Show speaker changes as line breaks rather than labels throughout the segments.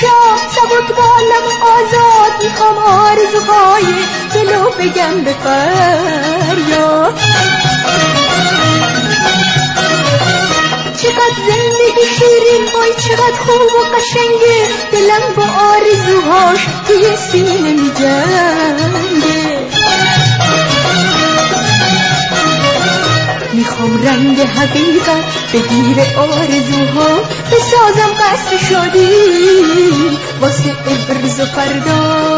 شاه سبت قلم آزاد می‌خوام آرزوهای دلو بگم به فریاد. چقدر زندگی شیرین وای چقدر خوب و قشنگه. دلم با آرزوهاش توی سینه میجنگه. می‌خوام رنگ حقیقت بگیر آرزوها بسازم قصر شادی. واسه ابرز و فردا.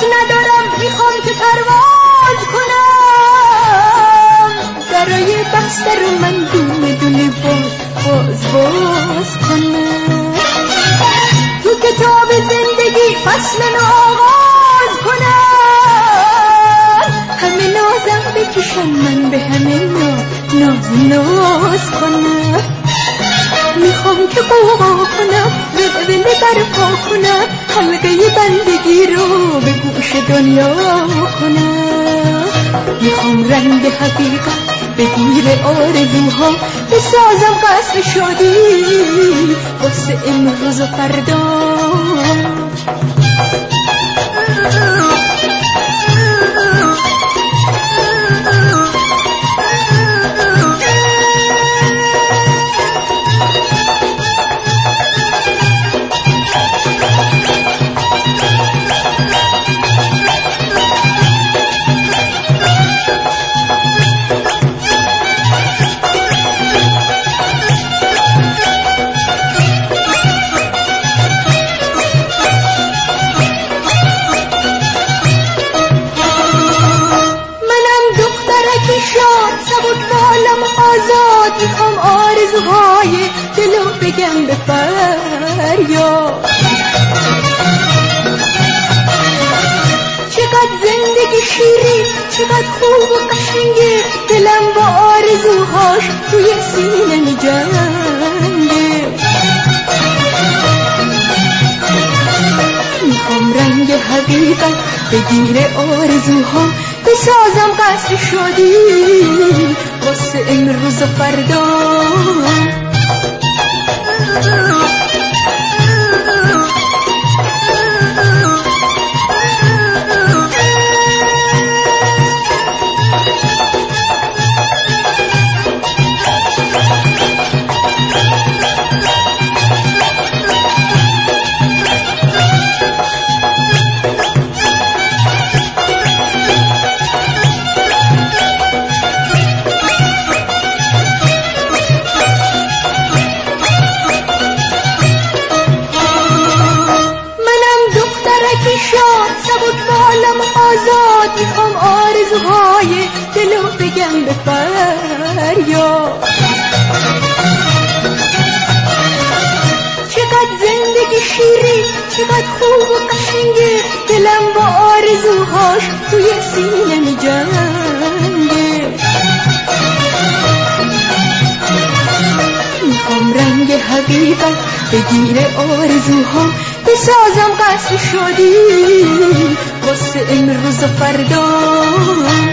ندارم می‌خوام که پرواز کنم. برای بستر من دونه دونه باز باز. بکشم من به همه ناز ناز کنم. می‌خوام که قوقا کنم ول برپا کنم حلقه بندگی رو به گوش دنیا کنم. می‌خوام رنگ حقیقت بگیر آرزوها بسازم قصر شادی واسه امروز و فردا. می‌خوام آرزوهای دلو بگم به فریاد. چقدر زندگی شیری چقدر خوب و قشنگه دلم با آرزوهاش توی سینه می جنگه می‌خوام رنگ حقیقت بگیر آرزوها بسازم قصر شدی. واسه امروز و فردا. دلو بگم به فریاد. چقدر زندگی شیری چقدر خوب و قشنگه دلم با آرزوهاش توی سینه می جنگه می‌خوام رنگ حقیقت بگیر آرزوها. بسازم قصر شدی واسه امروز و فردا.